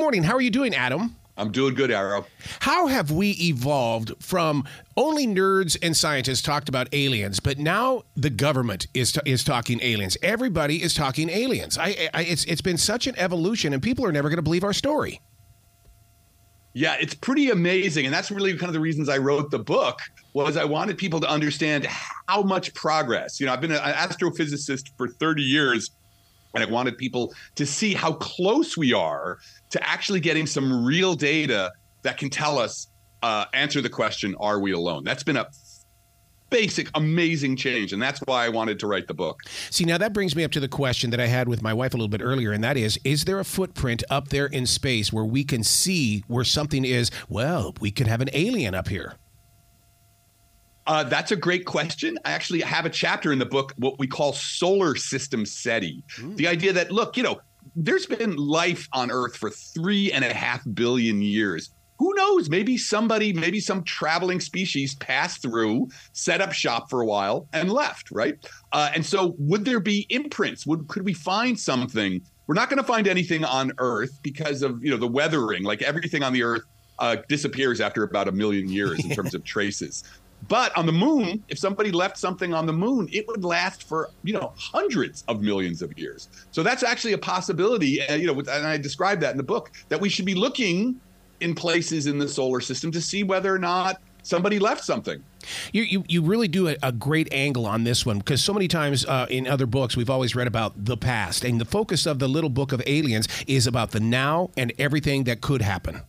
morning. How are you doing, Adam? I'm doing good, Arrow. How have we evolved from only nerds and scientists talked about aliens, but now the government is t- is talking aliens. Everybody is talking aliens. I, I it's it's been such an evolution, and people are never going to believe our story. Yeah, it's pretty amazing, and that's really kind of the reasons I wrote the book. Was I wanted people to understand how much progress. You know, I've been an astrophysicist for 30 years, and I wanted people to see how close we are to actually getting some real data that can tell us, uh, answer the question, are we alone? That's been a basic, amazing change. And that's why I wanted to write the book. See, now that brings me up to the question that I had with my wife a little bit earlier, and that is Is there a footprint up there in space where we can see where something is? Well, we could have an alien up here. Uh, that's a great question. I actually have a chapter in the book, what we call solar system SETI. Mm. The idea that, look, you know, there's been life on Earth for three and a half billion years. Who knows? Maybe somebody, maybe some traveling species passed through, set up shop for a while, and left, right? Uh, and so, would there be imprints? Would could we find something? We're not going to find anything on Earth because of you know the weathering. Like everything on the Earth uh, disappears after about a million years in terms of traces. But on the moon, if somebody left something on the moon, it would last for you know hundreds of millions of years. So that's actually a possibility. Uh, you know, and I describe that in the book that we should be looking in places in the solar system to see whether or not somebody left something. You, you, you really do a, a, great angle on this one because so many times uh, in other books we've always read about the past, and the focus of the little book of aliens is about the now and everything that could happen.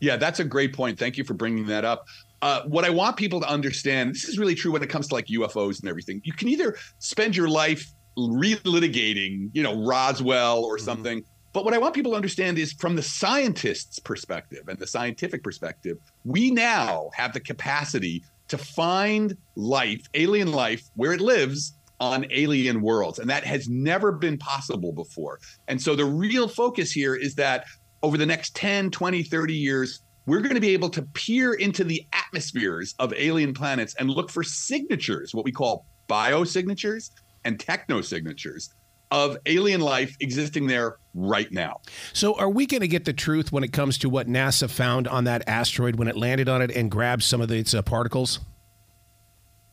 Yeah, that's a great point. Thank you for bringing that up uh, what I want people to understand, this is really true when it comes to like UFOs and everything. You can either spend your life relitigating, you know, Roswell or mm-hmm. something. But what I want people to understand is from the scientist's perspective and the scientific perspective, we now have the capacity to find life, alien life, where it lives on alien worlds. And that has never been possible before. And so the real focus here is that over the next 10, 20, 30 years, we're going to be able to peer into the atmospheres of alien planets and look for signatures, what we call biosignatures and technosignatures of alien life existing there right now. So, are we going to get the truth when it comes to what NASA found on that asteroid when it landed on it and grabbed some of its uh, particles?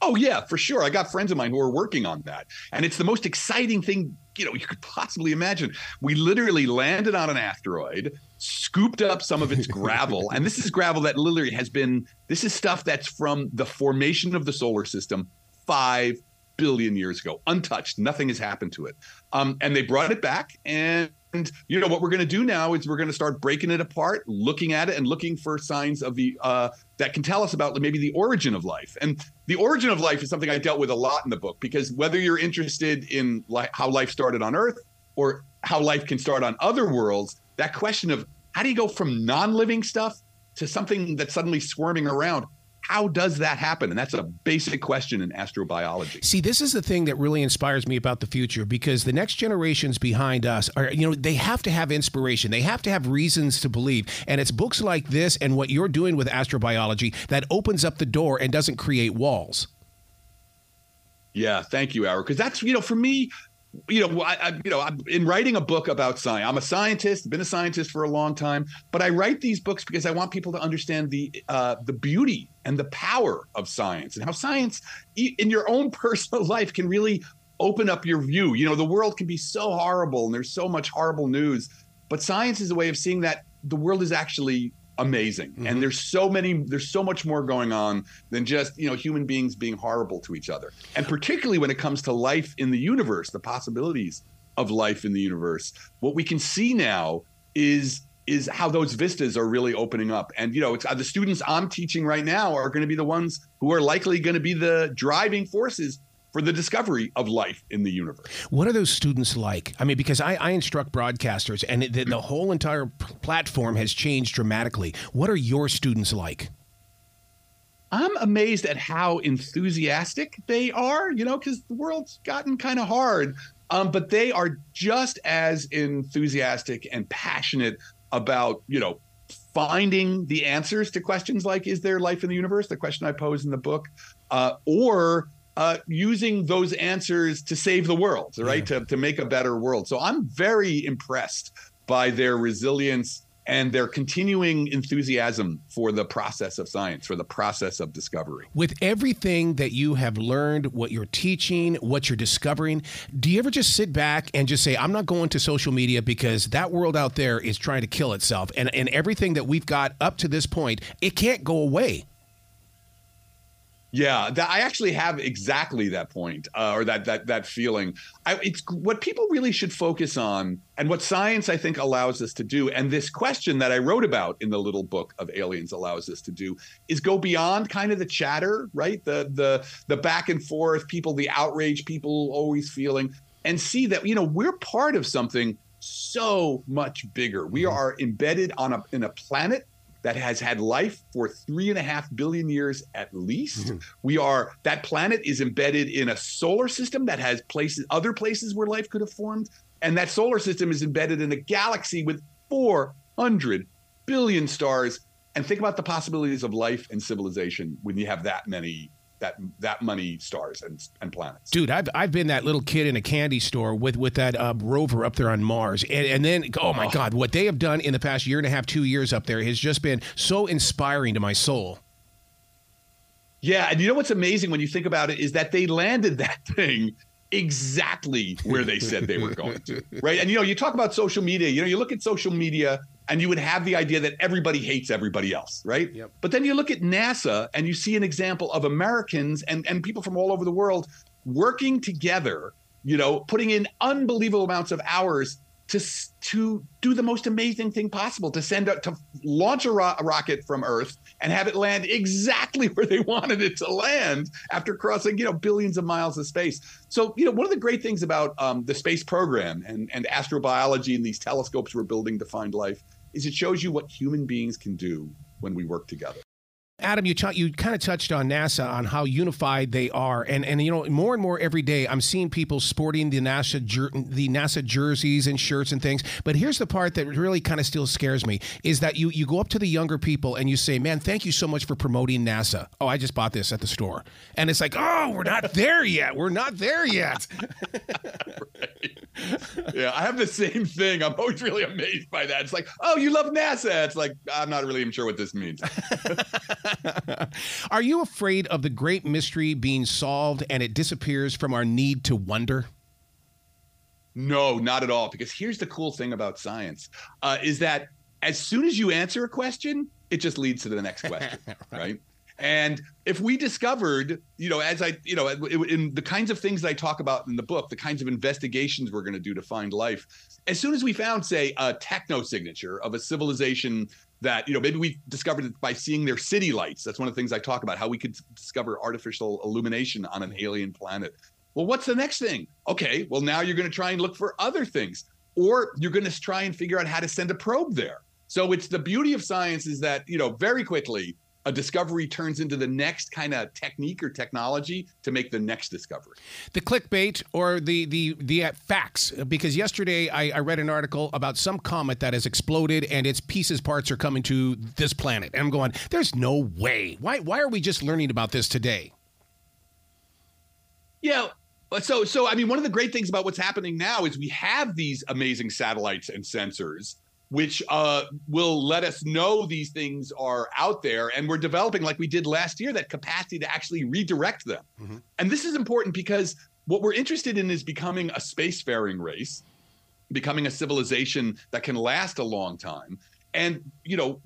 Oh yeah, for sure. I got friends of mine who are working on that, and it's the most exciting thing you know you could possibly imagine. We literally landed on an asteroid, scooped up some of its gravel, and this is gravel that literally has been. This is stuff that's from the formation of the solar system five billion years ago, untouched. Nothing has happened to it, um, and they brought it back and and you know what we're going to do now is we're going to start breaking it apart, looking at it, and looking for signs of the uh, that can tell us about maybe the origin of life. And the origin of life is something I dealt with a lot in the book because whether you're interested in li- how life started on Earth or how life can start on other worlds, that question of how do you go from non-living stuff to something that's suddenly squirming around how does that happen? And that's a basic question in astrobiology. See, this is the thing that really inspires me about the future because the next generations behind us are, you know, they have to have inspiration. They have to have reasons to believe. And it's books like this and what you're doing with astrobiology that opens up the door and doesn't create walls. Yeah, thank you, Howard. Because that's, you know, for me, you know, I, I, you know, I'm in writing a book about science. I'm a scientist, been a scientist for a long time, but I write these books because I want people to understand the uh, the beauty and the power of science and how science, in your own personal life, can really open up your view. You know, the world can be so horrible and there's so much horrible news, but science is a way of seeing that the world is actually amazing. Mm-hmm. and there's so many there's so much more going on than just you know human beings being horrible to each other. And particularly when it comes to life in the universe the possibilities of life in the universe what we can see now is is how those vistas are really opening up. And you know it's uh, the students i'm teaching right now are going to be the ones who are likely going to be the driving forces for the discovery of life in the universe. What are those students like? I mean, because I, I instruct broadcasters, and the, the whole entire platform has changed dramatically. What are your students like? I'm amazed at how enthusiastic they are, you know, because the world's gotten kind of hard. Um, but they are just as enthusiastic and passionate about, you know, finding the answers to questions like, is there life in the universe? The question I pose in the book, uh, or uh, using those answers to save the world, right? Yeah. To, to make a better world. So I'm very impressed by their resilience and their continuing enthusiasm for the process of science, for the process of discovery. With everything that you have learned, what you're teaching, what you're discovering, do you ever just sit back and just say, I'm not going to social media because that world out there is trying to kill itself? And, and everything that we've got up to this point, it can't go away. Yeah, that, I actually have exactly that point, uh, or that that that feeling. I, it's what people really should focus on, and what science I think allows us to do. And this question that I wrote about in the little book of aliens allows us to do is go beyond kind of the chatter, right? The the the back and forth, people, the outrage, people always feeling, and see that you know we're part of something so much bigger. We mm-hmm. are embedded on a in a planet that has had life for three and a half billion years at least. Mm-hmm. We are that planet is embedded in a solar system that has places, other places where life could have formed, and that solar system is embedded in a galaxy with 400 billion stars. And think about the possibilities of life and civilization when you have that many that that many stars and, and planets. Dude, I've I've been that little kid in a candy store with with that uh, rover up there on Mars, and, and then oh my oh. God, what they have done in the past year and a half, two years up there has just been so inspiring to my soul. Yeah, and you know what's amazing when you think about it is that they landed that thing exactly where they said they were going to, right? And you know, you talk about social media. You know, you look at social media and you would have the idea that everybody hates everybody else, right? Yep. But then you look at NASA and you see an example of Americans and, and people from all over the world working together, you know, putting in unbelievable amounts of hours to to do the most amazing thing possible to send a, to launch a, ro- a, rocket from Earth and have it land exactly where they wanted it to land after crossing you know billions of miles of space. So you know one of the great things about um, the space program and and astrobiology and these telescopes we're building to find life is it shows you what human beings can do when we work together. Adam, you t- you kind of touched on NASA on how unified they are, and and you know more and more every day I'm seeing people sporting the NASA jer- the NASA jerseys and shirts and things. But here's the part that really kind of still scares me is that you you go up to the younger people and you say, "Man, thank you so much for promoting NASA." Oh, I just bought this at the store, and it's like, "Oh, we're not there yet. We're not there yet." right. Yeah, I have the same thing. I'm always really amazed by that. It's like, "Oh, you love NASA." It's like, I'm not really even sure what this means. Are you afraid of the great mystery being solved and it disappears from our need to wonder? No, not at all. Because here's the cool thing about science uh, is that as soon as you answer a question, it just leads to the next question, right. right? And if we discovered, you know, as I, you know, in the kinds of things that I talk about in the book, the kinds of investigations we're going to do to find life, as soon as we found, say, a techno signature of a civilization that you know maybe we discovered it by seeing their city lights. That's one of the things i talk about how we could discover artificial illumination on an alien planet. Well what's the next thing? Okay well now you're going to try and look for other things or you're going to try and figure out how to send a probe there. So it's the beauty of science is that you know very quickly a discovery turns into the next kind of technique or technology to make the next discovery. The clickbait or the the the uh, facts, because yesterday I, I, read an article about some comet that has exploded and its pieces parts are coming to this planet, and I'm going, there's no way. Why why are we just learning about this today? Yeah. So, so I mean, one of the great things about what's happening now is we have these amazing satellites and sensors which uh, will let us know these things are out there. And we're developing, like we did last year, that capacity to actually redirect them. Mm-hmm. And this is important because what we're interested in is becoming a spacefaring race, becoming a civilization that can last a long time. And, you know,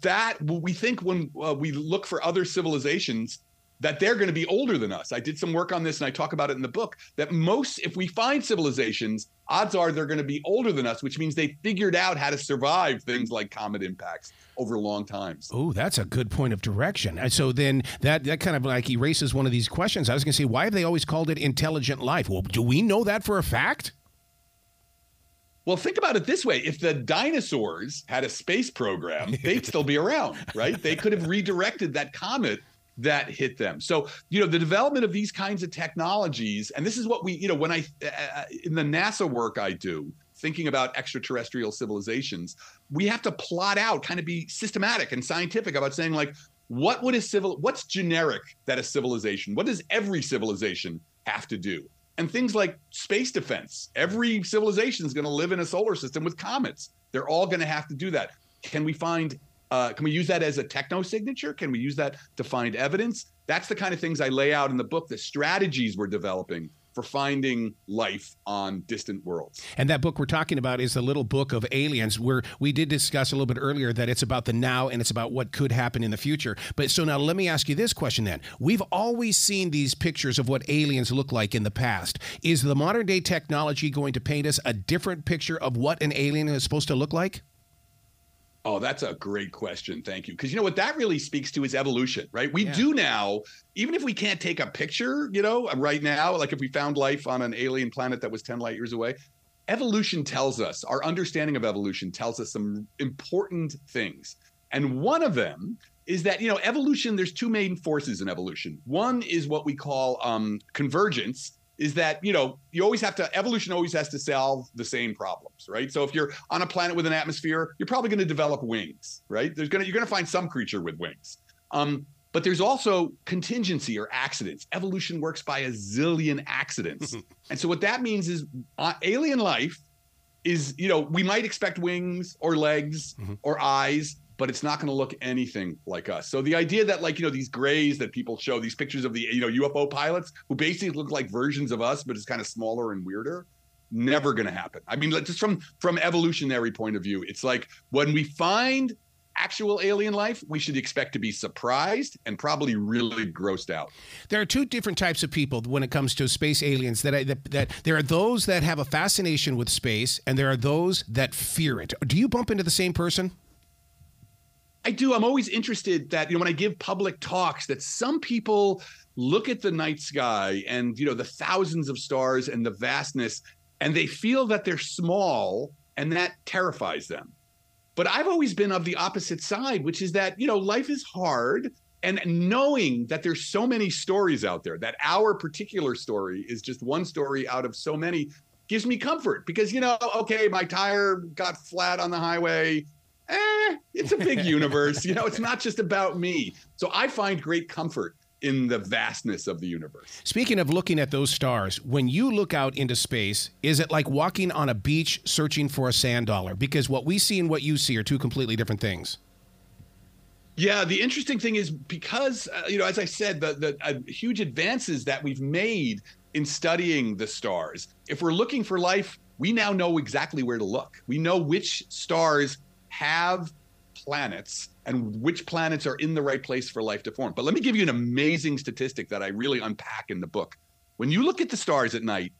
that we think when uh, we look for other civilizations, that they're going to be older than us. I did some work on this and I talk about it in the book that most, if we find civilizations, odds are they're going to be older than us, which means they figured out how to survive things like comet impacts over long times. Oh, that's a good point of direction. And so then that, that kind of like erases one of these questions. I was going to say, why have they always called it intelligent life? Well, do we know that for a fact? Well, think about it this way. If the dinosaurs had a space program, they'd still be around, right? They could have redirected that comet that hit them. So, you know, the development of these kinds of technologies, and this is what we, you know, when I, uh, uh in the NASA work I do, thinking about extraterrestrial civilizations, we have to plot out, kind of be systematic and scientific about saying, like, what would a civil, what's generic that a civilization, what does every civilization have to do? and things like space defense. Every civilization is going to live in a solar system with comets. They're all going to have to do that. Can we find? Uh, can we use that as a techno signature? Can we use that to find evidence? That's the kind of things I lay out in the book. The strategies we're developing for finding life on distant worlds. And that book we're talking about is the little book of aliens, where we did discuss a little bit earlier that it's about the now and it's about what could happen in the future. But so now let me ask you this question then. We've always seen these pictures of what aliens look like in the past. Is the modern day technology going to paint us a different picture of what an alien is supposed to look like? Oh, that's a great question. Thank you. Because you know what that really speaks to is evolution, right? We yeah. do now, even if we can't take a picture, you know, right now, like if we found life on an alien planet that was 10 light years away, evolution tells us, our understanding of evolution tells us some important things. And one of them is that, you know, evolution, there's two main forces in evolution. One is what we call um, convergence, is that you know you always have to evolution always has to solve the same problems right? So if you're on a planet with an atmosphere you're probably going to develop wings right? There's going to you're going to find some creature with wings. Um, but there's also contingency or accidents. Evolution works by a zillion accidents. And so what that means is uh, alien life is you know we might expect wings or legs mm-hmm. or eyes but it's not going to look anything like us. So the idea that like you know these grays that people show these pictures of the you know UFO pilots who basically look like versions of us but it's kind of smaller and weirder never going to happen. I mean just from from evolutionary point of view it's like when we find actual alien life, we should expect to be surprised and probably really grossed out. There are two different types of people when it comes to space aliens. That, I, that, that there are those that have a fascination with space, and there are those that fear it. Do you bump into the same person? I do. I'm always interested that, you know, when I give public talks, that some people look at the night sky and, you know, the thousands of stars and the vastness, and they feel that they're small and that terrifies them. But I've always been of the opposite side, which is that, you know, life is hard. And knowing that there's so many stories out there, that our particular story is just one story out of so many, gives me comfort because, you know, okay, my tire got flat on the highway eh, it's a big universe. You know, it's not just about me. So I find great comfort in the vastness of the universe. Speaking of looking at those stars, when you look out into space, is it like walking on a beach searching for a sand dollar? Because what we see and what you see are two completely different things. Yeah, the interesting thing is because uh, you know, as I said, the the uh, huge advances that we've made in studying the stars. If we're looking for life, we now know exactly where to look. We know which stars have planets and which planets are in the right place for life to form. But let me give you an amazing statistic that I really unpack in the book. When you look at the stars at night,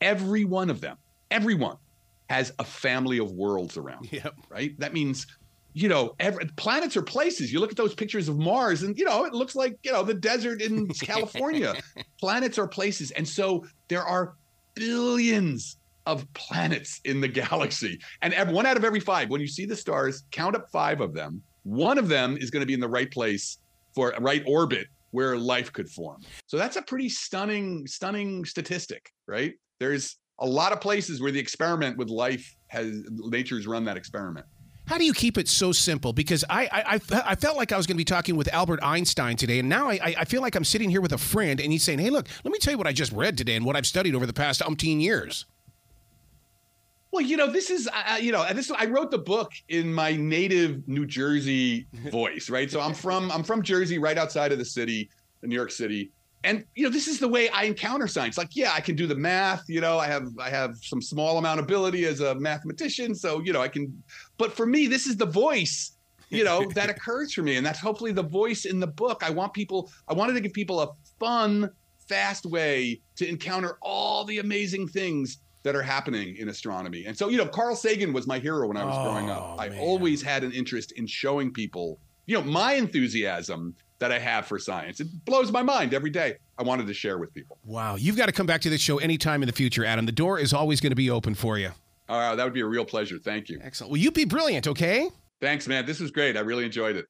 every one of them, everyone has a family of worlds around. Yep. Right? That means you know, every, planets are places. You look at those pictures of Mars, and you know, it looks like you know the desert in California. planets are places, and so there are billions of planets in the galaxy. And one out of every five, when you see the stars, count up five of them. One of them is going to be in the right place for right orbit where life could form. So that's a pretty stunning, stunning statistic, right? There's a lot of places where the experiment with life has nature's run that experiment. How do you keep it so simple? Because I, I, I felt like I was going to be talking with Albert Einstein today, and now I, I feel like I'm sitting here with a friend, and he's saying, "Hey, look, let me tell you what I just read today and what I've studied over the past umpteen years." Well, you know, this is, uh, you know, this I wrote the book in my native New Jersey voice, right? So I'm from I'm from Jersey, right outside of the city, New York City, and you know, this is the way I encounter science. Like, yeah, I can do the math. You know, I have I have some small amount of ability as a mathematician, so you know, I can. But for me, this is the voice you know that occurs for me and that's hopefully the voice in the book i want people i wanted to give people a fun fast way to encounter all the amazing things that are happening in astronomy. And so, you know, Carl Sagan was my hero when I was oh, growing up. Oh, I always had an interest in showing people, you know, my enthusiasm that I have for science. It blows my mind every day. I wanted to share with people. Wow. You've got to come back to this show anytime in the future, Adam. The door is always going to be open for you. All right. That would be a real pleasure. Thank you. Excellent. Well, you be brilliant, okay? Thanks, man. This was great. I really enjoyed it.